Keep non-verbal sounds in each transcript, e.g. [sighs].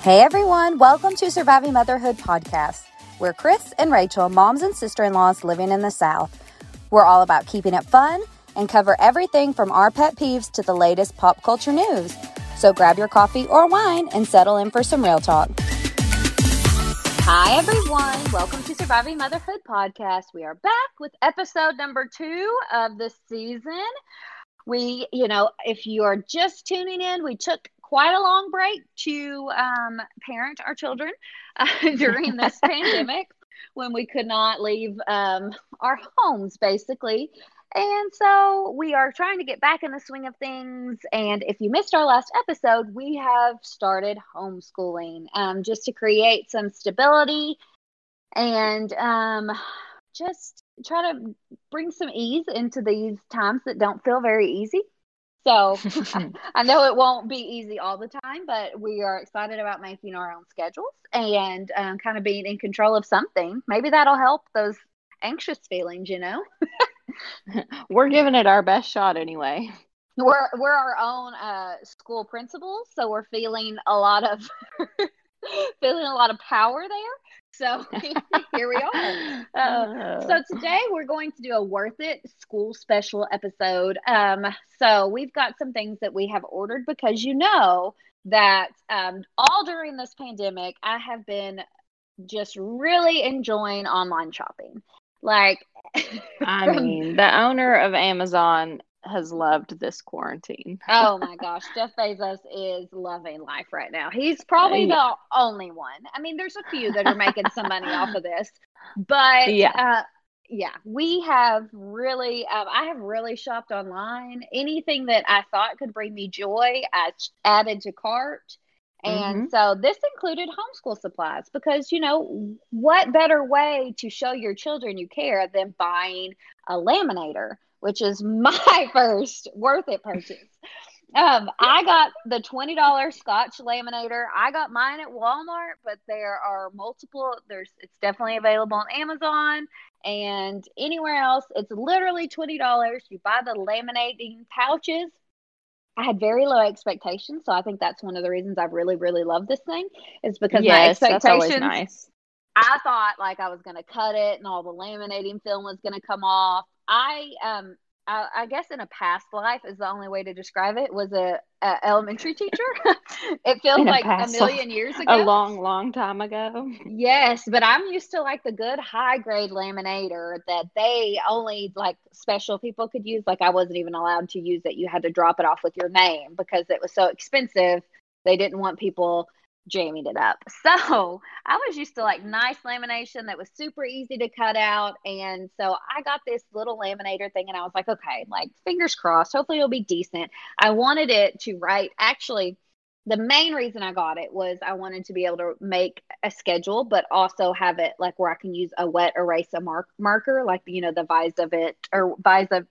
Hey everyone, welcome to Surviving Motherhood podcast. We're Chris and Rachel, moms and sister-in-laws living in the South. We're all about keeping it fun and cover everything from our pet peeves to the latest pop culture news. So grab your coffee or wine and settle in for some real talk. Hi, everyone. Welcome to Surviving Motherhood podcast. We are back with episode number two of the season. We, you know, if you are just tuning in, we took quite a long break to um, parent our children uh, [laughs] during this [laughs] pandemic when we could not leave um, our homes, basically. And so we are trying to get back in the swing of things. And if you missed our last episode, we have started homeschooling um, just to create some stability and um, just try to bring some ease into these times that don't feel very easy. So [laughs] I know it won't be easy all the time, but we are excited about making our own schedules and um, kind of being in control of something. Maybe that'll help those anxious feelings, you know? [laughs] we're giving it our best shot anyway. We're we're our own uh, school principals, so we're feeling a lot of [laughs] feeling a lot of power there. So [laughs] here we are. [laughs] Um, so today we're going to do a worth it school special episode. Um, so we've got some things that we have ordered because you know that um, all during this pandemic, I have been just really enjoying online shopping. Like, I mean, the owner of Amazon has loved this quarantine. oh my [laughs] gosh, Jeff Bezos is loving life right now. He's probably yeah. the only one. I mean, there's a few that are making some money off of this, but yeah. Uh, yeah, we have really, um, I have really shopped online. Anything that I thought could bring me joy, I added to cart. And mm-hmm. so this included homeschool supplies because, you know, what better way to show your children you care than buying a laminator, which is my [laughs] first worth it purchase. Um, I got the $20 Scotch laminator. I got mine at Walmart, but there are multiple. There's it's definitely available on Amazon and anywhere else. It's literally $20. You buy the laminating pouches I had very low expectations, so I think that's one of the reasons I've really, really love this thing is because yes, my expectations. nice. I thought like I was going to cut it and all the laminating film was going to come off. I um I, I, guess in a past life is the only way to describe it was a, a elementary teacher. [laughs] it feels in like a, a million years ago. A long, long time ago. Yes, but I'm used to like the good high grade laminator that they only like special people could use. Like I wasn't even allowed to use it. You had to drop it off with your name because it was so expensive. They didn't want people jamming it up. [laughs] So I was used to like nice lamination that was super easy to cut out. And so I got this little laminator thing and I was like, okay, like fingers crossed, hopefully it'll be decent. I wanted it to write, actually, the main reason I got it was I wanted to be able to make a schedule, but also have it like where I can use a wet erase a mark- marker, like, you know, the vise of it or vise of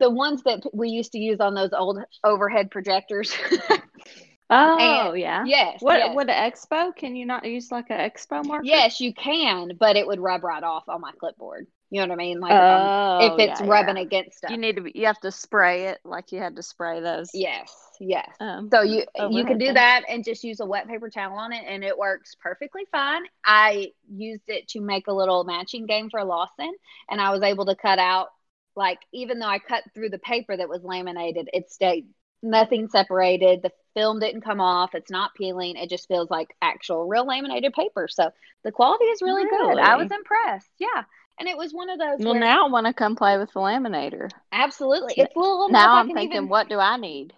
the ones that we used to use on those old overhead projectors. [laughs] Oh and, yeah. Yes. What yes. with an expo? Can you not use like an expo marker? Yes, you can, but it would rub right off on my clipboard. You know what I mean? Like oh, if, if it's yeah, rubbing yeah. against stuff. You need to be, you have to spray it like you had to spray those. Yes. Yes. Um, so you you can do that and just use a wet paper towel on it and it works perfectly fine. I used it to make a little matching game for Lawson and I was able to cut out like even though I cut through the paper that was laminated, it stayed nothing separated. The film didn't come off. It's not peeling. It just feels like actual real laminated paper. So the quality is really, really? good. I was impressed. Yeah. And it was one of those. Well, where, now I want to come play with the laminator. Absolutely. It's a little Now I'm thinking, even, what do I need?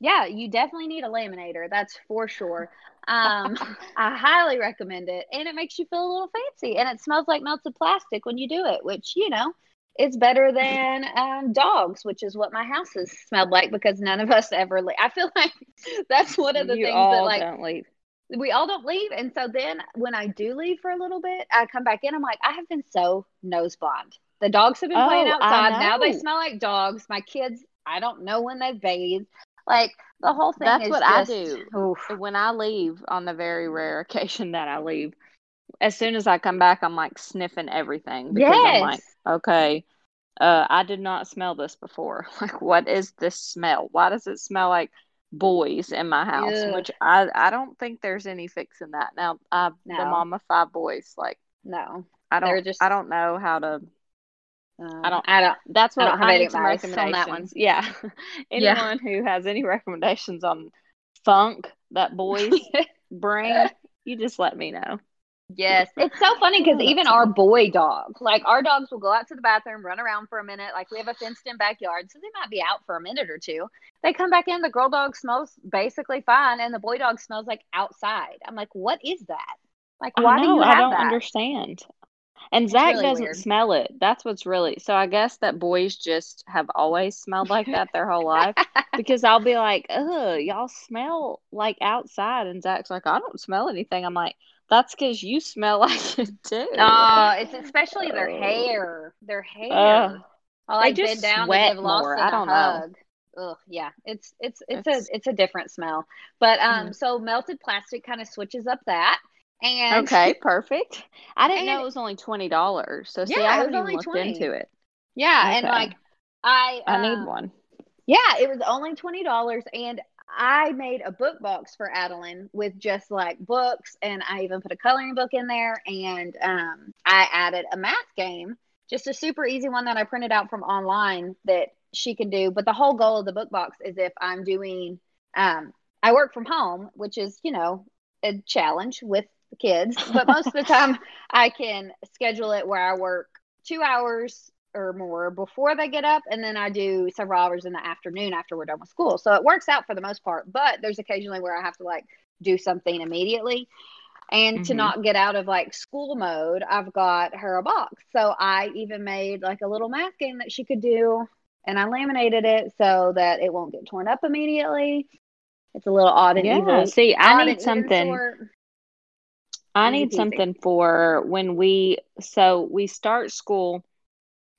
Yeah, you definitely need a laminator. That's for sure. Um, [laughs] I highly recommend it. And it makes you feel a little fancy. And it smells like melted plastic when you do it, which, you know, it's better than um, dogs, which is what my house has smelled like because none of us ever leave. I feel [laughs] like that's one of the you things that like don't leave. we all don't leave. And so then when I do leave for a little bit, I come back in. I'm like, I have been so nose blind. The dogs have been Oh, playing outside. Now they smell like dogs. My kids, I don't know when they've bathed. Like the whole thing That's is what I do. oof. When I leave, on the very rare occasion that I leave, as soon as I come back, I'm like sniffing everything because I'm like, okay, uh, I did not smell this before. [laughs] Like, what is this smell? Why does it smell like boys in my house? Ugh. Which I I don't think there's any fixing that. Now, I'm the mom of five boys. Like, No. I don't just- I don't know how to. Uh, I don't- I don't. That's I what don't have I need some advice on that one. recommendations. [laughs] Yeah, [laughs] Yeah. anyone who has any recommendations on funk that boys bring, you just let me know. Yes, it's so funny because Oh, even our boy dog, like our dogs will go out to the bathroom, run around for a minute. Like we have a fenced in backyard, so they might be out for a minute or two. They come back in, the girl dog smells basically fine, and the boy dog smells like outside. I'm like, what is that? Like, why I do know, you I don't that? understand. And Zach really doesn't weird. smell it. That's what's really so I guess that boys just have always smelled like that their whole life. [laughs] Because I'll be like, ugh, y'all smell like outside. And Zach's like, I don't smell anything. I'm like, that's because you smell [laughs] like it too. Oh, it's especially their Oh. hair. Their hair. Ugh. I'll like just bend down sweat to give Lawson. I a don't know. hug. Ugh, yeah, it's it's it's, It's- a it's a different smell. But um, Mhm. so melted plastic kind of switches up that. And Okay, perfect. I didn't know it was only twenty dollars. So see, Yeah, I haven't even looked 20. into it. yeah, and like I I need um, one. Yeah, it was only twenty dollars, and I made a book box for Adeline with just like books, and I even put a coloring book in there, and um, I added a math game, just a super easy one that I printed out from online that she can do. But the whole goal of the book box is if I'm doing, um, I work from home, which is you know a challenge with the kids, but most of the [laughs] time I can schedule it where I work two hours or more before they get up and then I do several hours in the afternoon after we're done with school. So it works out for the most part, but there's occasionally where I have to like do something immediately. And to Mhm. not get out of like school mode, I've got her a box. So I even made like a little game that she could do and I laminated it so that it won't get torn up immediately. It's a little odd and Yeah, evil. see, I and need something. I need something for when we so we start school.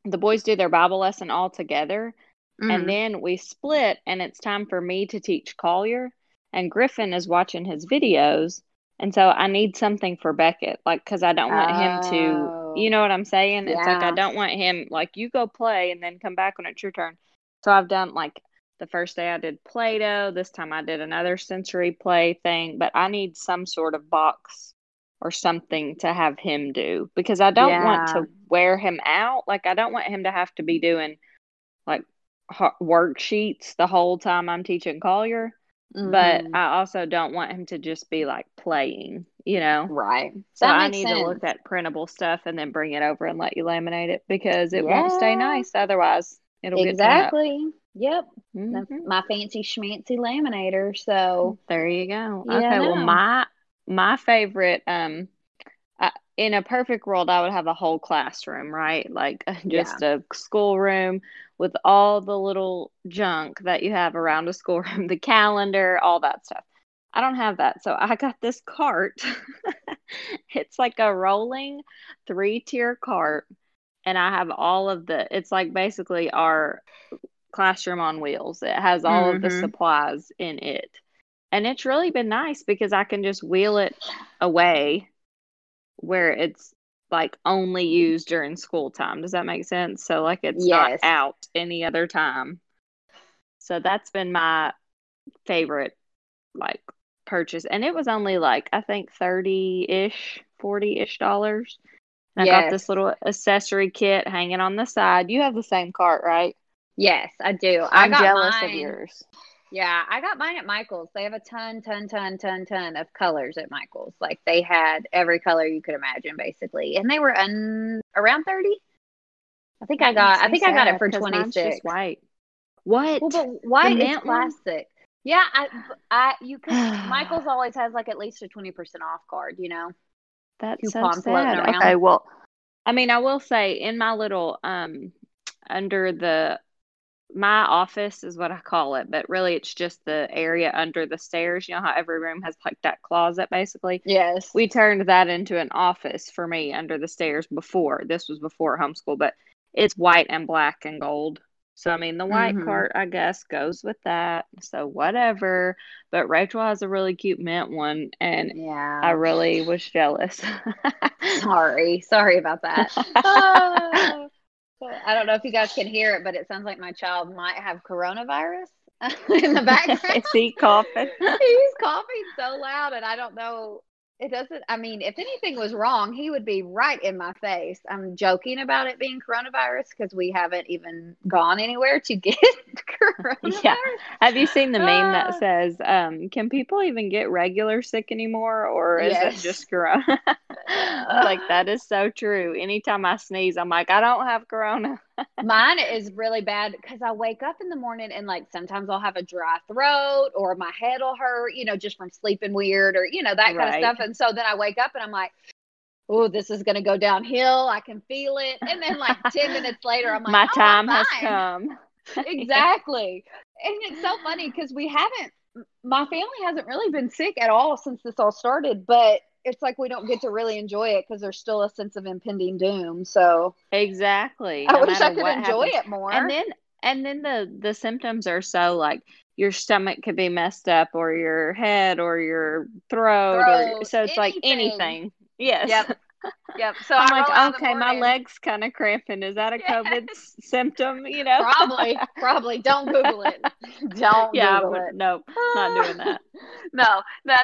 The boys do their Bible lesson all together, Mhm. and then we split, and it's time for me to teach Collier, and Griffin is watching his videos, and so I need something for Beckett, like because I don't want him to, Oh. you know what I'm saying? It's like I don't want him like you go play and then come back when it's your turn. So I've done like the first day I did Play-Doh. This time I did another sensory play thing, but I need some sort of box or something to have him do because I don't want to wear him out. Like I don't want him to have to be doing like worksheets the whole time I'm teaching Collier, but Mhm. I also don't want him to just be like playing, you know. right. So I need to look at printable stuff and then bring it over and let you laminate it because it won't stay nice otherwise. It'll exactly. Yep. get torn up. That's Mhm. my fancy schmancy laminator. So There you go. Yeah, Okay, well my my favorite um I, in a perfect world I would have a whole classroom, right? Like [laughs] just a schoolroom with all the little junk that you have around a schoolroom, [laughs] the calendar, all that stuff. I don't have that. So I got this cart. [laughs] it's like a rolling three-tier cart and I have all of the it's like basically our classroom on wheels. It has all of the Mhm. supplies in it. And it's really been nice because I can just wheel it away where it's like only used during school time. Does that make sense? So like it's Yes. not out any other time. So that's been my favorite like purchase. And it was only like I think 30-ish, 40-ish dollars. And I got this little accessory kit hanging on the side. You have the same cart, right? yes, I do. I I'm got jealous mine. of yours. Yeah, I got mine at Michael's. They have a ton, ton, ton, ton, ton of colors at Michael's. Like they had every color you could imagine, basically, and they were un- around thirty. I think I got. I think I got it for twenty six. white. What? Well, but white is mint one? classic. Yeah, I, I, you could. [sighs] Michael's always has like at least a twenty percent off card. You know. That's so sad. Okay, well, I mean, I will say in my little um under the my office is what I call it, but really it's just the area under the stairs. You know how every room has like that closet basically? Yes. We turned that into an office for me under the stairs before. This was before homeschool, but it's white and black and gold. So I mean the white mm-hmm. part I guess goes with that. So whatever. But Rachel has a really cute mint one and yeah. I really was jealous. [laughs] Sorry. Sorry about that. oh. [laughs] I don't know if you guys can hear it, but it sounds like my child might have coronavirus [laughs] in the background. Is he coughing? [laughs] He's coughing so loud, and I don't know it doesn't i mean if anything was wrong he would be right in my face i'm joking about it being coronavirus because we haven't even gone anywhere to [laughs] get coronavirus yeah have you seen the meme that ah. says um, can people even get regular sick anymore or is yes. it just corona [laughs] like that is so true anytime i sneeze i'm like i don't have corona [laughs] Mine is really bad because I wake up in the morning and like sometimes I'll have a dry throat or my head will hurt, you know, just from sleeping weird or, you know, that kind right. of stuff. And so then I wake up and I'm like, oh, this is going to go downhill. I can feel it. And then like 10 minutes later, I'm like, my oh, time has come. [laughs] exactly. and it's so funny because we haven't, my family hasn't really been sick at all since this all started, but it's like we don't get to really enjoy it because there's still a sense of impending doom. So exactly, I no wish I could enjoy happens. it more. And then and then the the symptoms are so like your stomach could be messed up or your head or your throat, throat or so it's anything. like anything. Yes. Yep. [laughs] Yep. So I'm like, okay, my leg's kind of cramping. Is that a yes. COVID symptom? You know, probably, probably. Don't Google it. [laughs] Don't yeah, Google it. Nope, not doing that. [laughs] no, that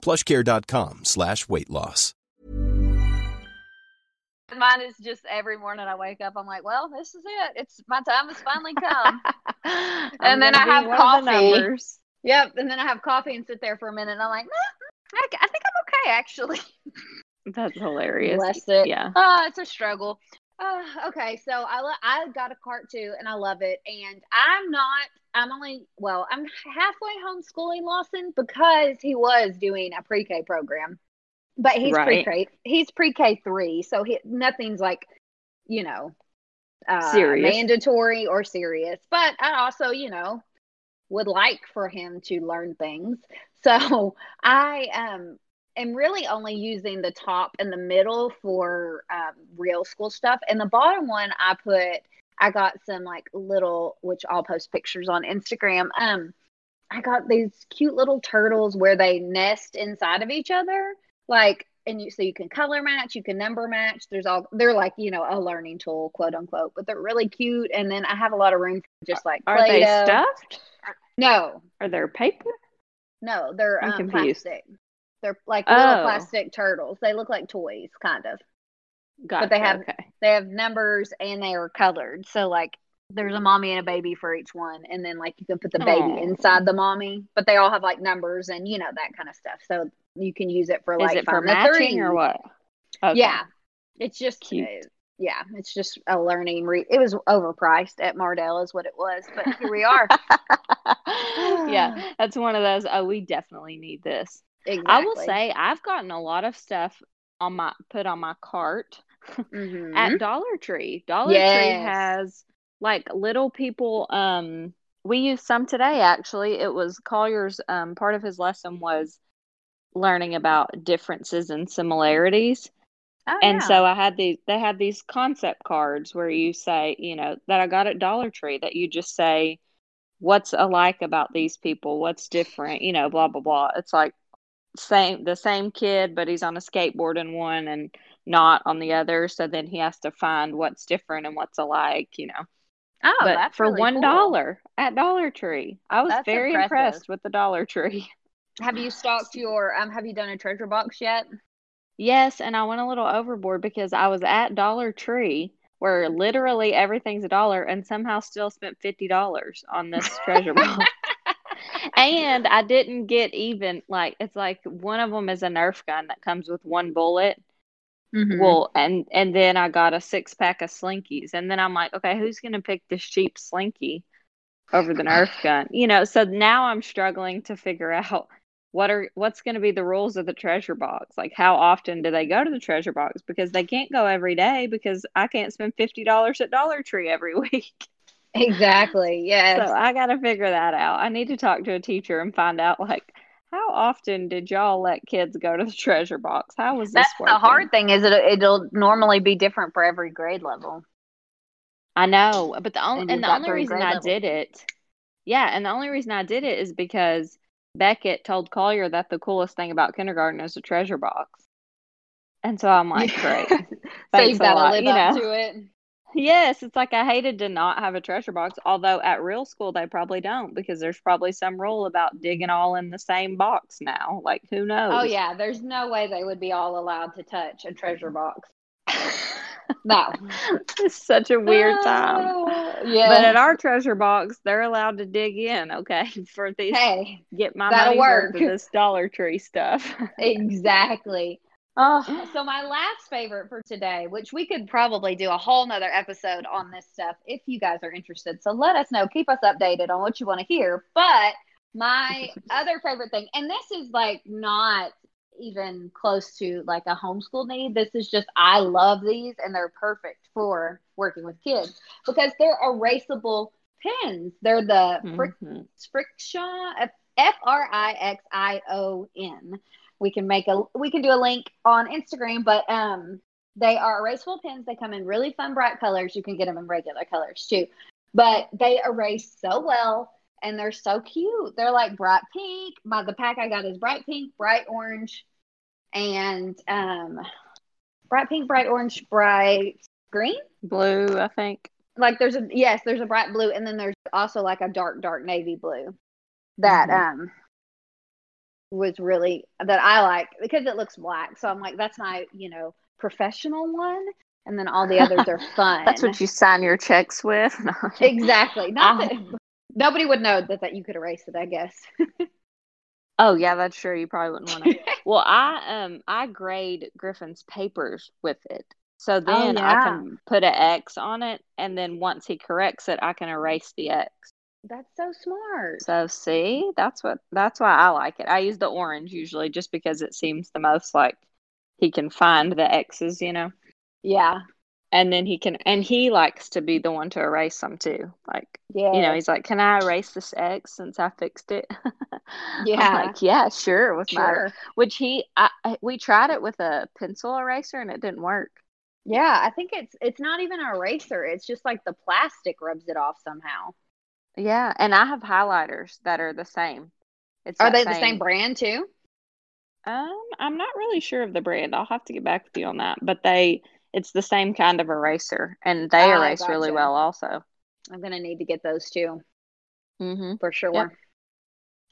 plushcare.com slash weight loss. Mine is just every morning I wake up, I'm like, well, this is it. It's my time has finally come. [laughs] and then I have coffee. Yep. And then I have coffee and sit there for a minute. And I'm like, nah, I, think I'm okay, actually. That's hilarious. Bless it. Yeah. Oh, it's a struggle. Uh, okay, so I lo- I got a cart too, and I love it. And I'm not. I'm only well. I'm halfway homeschooling Lawson because he was doing a pre-K program, but he's right. pre-K. He's pre-K three, so he nothing's like, you know, uh, serious. mandatory or serious. But I also, you know, would like for him to learn things. [laughs] So I um am really only using the top and the middle for um, real school stuff. And the bottom one, I put, I got some like little, which I'll post pictures on Instagram. Um, I got these cute little turtles where they nest inside of each other, like, and you so you can color match, you can number match. There's all they're like you know a learning tool, quote unquote, but they're really cute. And then I have a lot of room for just like are Play-Doh. they stuffed? No, are they paper? No, they're um, plastic. They're like little oh. plastic turtles. They look like toys, kind of. Gotcha, but they have okay. they have numbers and they are colored. So like there's a mommy and a baby for each one, and then like you can put the baby oh. inside the mommy. But they all have like numbers and you know that kind of stuff. So you can use it for like is it for matching or what? Okay. Yeah, it's just cute. Uh, yeah, it's just a learning. Re- it was overpriced at Mardel, is what it was, but here we are. [laughs] yeah, that's one of those. Oh, we definitely need this. Exactly. I will say I've gotten a lot of stuff on my put on my cart [laughs] mm-hmm. at Dollar Tree. Dollar yes. Tree has like little people um we used some today actually. It was Collier's um part of his lesson was learning about differences and similarities. Oh, and yeah. so I had these they had these concept cards where you say, you know, that I got at Dollar Tree that you just say what's alike about these people, what's different, you know, blah blah blah. It's like same the same kid but he's on a skateboard in one and not on the other, so then he has to find what's different and what's alike, you know. Oh, but that's for really one dollar cool. at Dollar Tree. I was that's very impressive. impressed with the Dollar Tree. [laughs] Have you stocked your um have you done a treasure box yet? Yes, and I went a little overboard because I was at Dollar Tree where literally everything's a dollar and somehow still spent $50 on this treasure [laughs] box. And I didn't get even like it's like one of them is a Nerf gun that comes with one bullet. Mm-hmm. Well, and and then I got a six pack of slinkies, and then I'm like, okay, who's gonna pick this cheap slinky over the Nerf [sighs] gun? You know, so now I'm struggling to figure out what are what's going to be the rules of the treasure box like how often do they go to the treasure box because they can't go every day because i can't spend $50 at dollar tree every [laughs] week exactly yes so i got to figure that out i need to talk to a teacher and find out like how often did y'all let kids go to the treasure box how was this that's working? the hard thing is it, it'll normally be different for every grade level i know but the only and, and the only reason i did it yeah and the only reason i did it is because Beckett told Collier that the coolest thing about kindergarten is a treasure box. And so I'm like, great. [laughs] so you've got to live you up to it. Yes, it's like I hated to not have a treasure box, although at real school they probably don't because there's probably some rule about digging all in the same box now. Like who knows? Oh yeah, there's no way they would be all allowed to touch a treasure box. [laughs] no. [laughs] it's such a weird oh, time. yeah. But at our treasure box, they're allowed to dig in, okay, [laughs] for these hey, get my money work for this Dollar Tree stuff. exactly. Oh, so my last favorite for today, which we could probably do a whole nother episode on this stuff if you guys are interested. So let us know, keep us updated on what you want to hear. But my [laughs] other favorite thing, and this is like not even close to like a homeschool need. This is just I love these and they're perfect for working with kids because they're erasable pens. They're the mm-hmm. Frixion F R I X I O N. We can make a we can do a link on Instagram, but um they are erasable pens. They come in really fun bright colors. You can get them in regular colors too. But they erase so well and they're so cute. They're like bright pink. My the pack I got is bright pink, bright orange, and um, bright pink, bright orange, bright green, blue. I think. Like there's a yes, there's a bright blue, and then there's also like a dark, dark navy blue that mm-hmm. um was really that I like because it looks black. So I'm like, that's my you know professional one. And then all the [laughs] others are fun. that's what you sign your checks with. [laughs] exactly. Not that, nobody would know that, that you could erase it, I guess. Oh yeah, that's true. You probably wouldn't want to. [laughs] well, I um I grade Griffin's papers with it. So oh, then oh, yeah. I can put an X on it and then once he corrects it, I can erase the X. That's so smart. So see, that's what that's why I like it. I use the orange usually just because it seems the most like he can find the X's, you know. Yeah and then he can and he likes to be the one to erase them too like yeah you know he's like can i erase this x since i fixed it [laughs] yeah I'm like yeah sure with sure. my which he I, we tried it with a pencil eraser and it didn't work yeah i think it's it's not even an eraser it's just like the plastic rubs it off somehow yeah and i have highlighters that are the same it's are they same. the same brand too um i'm not really sure of the brand i'll have to get back with you on that but they it's the same kind of eraser, and they ah, erase gotcha. really well. Also, I'm gonna need to get those too, mm-hmm. for sure. Yep.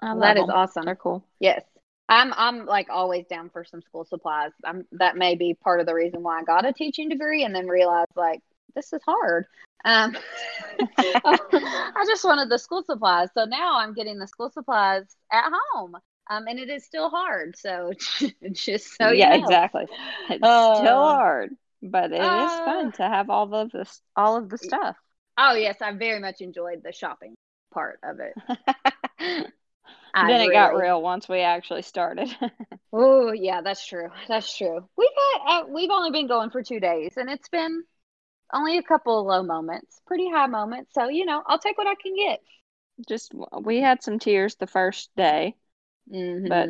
Well, that them. is awesome. They're cool. Yes, I'm. I'm like always down for some school supplies. I'm. That may be part of the reason why I got a teaching degree, and then realized like this is hard. Um, [laughs] [laughs] I just wanted the school supplies, so now I'm getting the school supplies at home. Um, and it is still hard. So [laughs] just so yeah, you know. exactly. It's uh, still hard but it uh, is fun to have all of this all of the stuff. Oh yes, I very much enjoyed the shopping part of it. then really... it got real once we actually started. oh yeah, that's true. That's true. We've had uh, we've only been going for two days, and it's been only a couple of low moments, pretty high moments. So you know, I'll take what I can get. Just we had some tears the first day, mm-hmm. but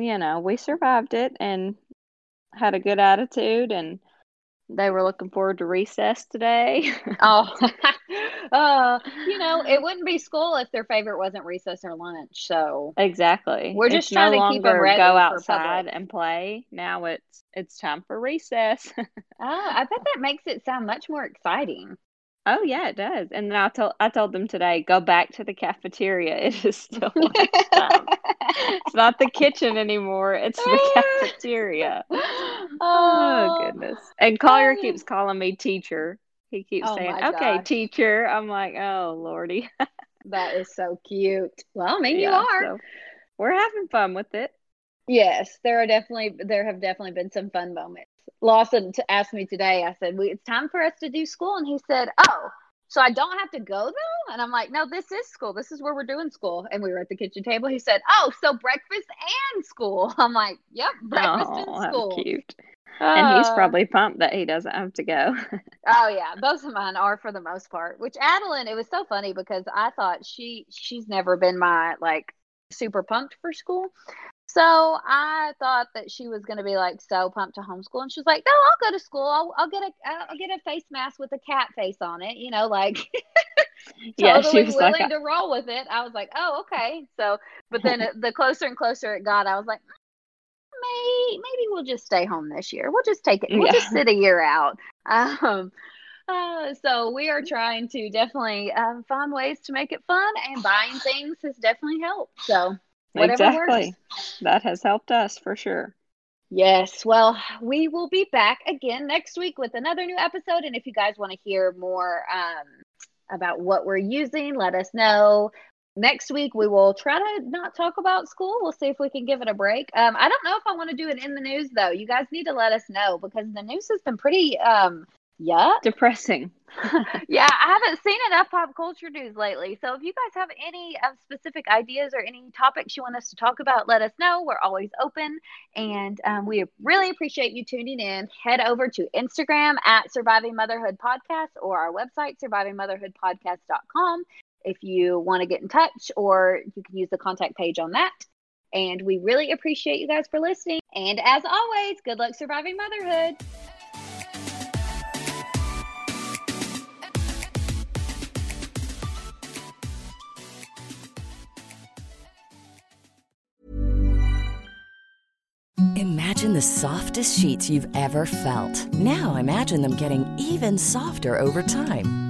you know we survived it, and had a good attitude and they were looking forward to recess today. [laughs] oh, [laughs] [laughs] uh, you know, it wouldn't be school if their favorite wasn't recess or lunch. So exactly, we're just it's trying no to keep them ready go outside and play. Now it's it's time for recess. oh, [laughs] I bet that makes it sound much more exciting. Oh yeah, it does. And then I told I told them today, go back to the cafeteria. [laughs] It is still it's not the kitchen anymore. It's the cafeteria. Oh, oh goodness. And Collier keeps calling me teacher. He keeps oh saying, "Okay, gosh. teacher." I'm like, "Oh lordy." [laughs] that is so cute. Well, I mean, yeah, you are. So we're having fun with it. Yes, there are definitely there have definitely been some fun moments. Lawson to asked me today. I said, "It's time for us to do school," and he said, "Oh, so I don't have to go though?" And I'm like, "No, this is school. This is where we're doing school." And we were at the kitchen table. He said, "Oh, so breakfast and school." [laughs] I'm like, "Yep, breakfast oh, and school." cute. Uh, and he's uh, probably pumped that he doesn't have to go. [laughs] oh yeah, both of mine are for the most part. Which Adeline, it was so funny because I thought she she's never been my like super pumped for school. So I thought that she was going to be like so pumped to homeschool, and she was like, "No, I'll go to school. I'll, I'll get a I'll get a face mask with a cat face on it. You know, like [laughs] totally yeah, she was willing like, to roll with it." I was like, "Oh, okay." So, but then the closer and closer it got, I was like, "May maybe we'll just stay home this year. We'll just take it. We'll yeah. just sit a year out." [laughs] Um, uh, so we are trying to definitely um, find ways to make it fun, and buying things has definitely helped. So exactly. Works. That has helped us for sure. Yes. Well, we will be back again next week with another new episode. And if you guys want to hear more um, about what we're using, let us know. Next week, we will try to not talk about school. We'll see if we can give it a break. Um, I don't know if I want to do it in the news, though. You guys need to let us know because the news has been pretty um, yeah. Depressing. [laughs] [laughs] yeah, I haven't seen enough pop culture news lately. So if you guys have any uh, specific ideas or any topics you want us to talk about, let us know. We're always open. And um, we really appreciate you tuning in. Head over to Instagram at Surviving Motherhood Podcast or our website, survivingmotherhoodpodcast.com, if you want to get in touch, or you can use the contact page on that. And we really appreciate you guys for listening. And as always, good luck surviving motherhood. Imagine the softest sheets you've ever felt. Now imagine them getting even softer over time.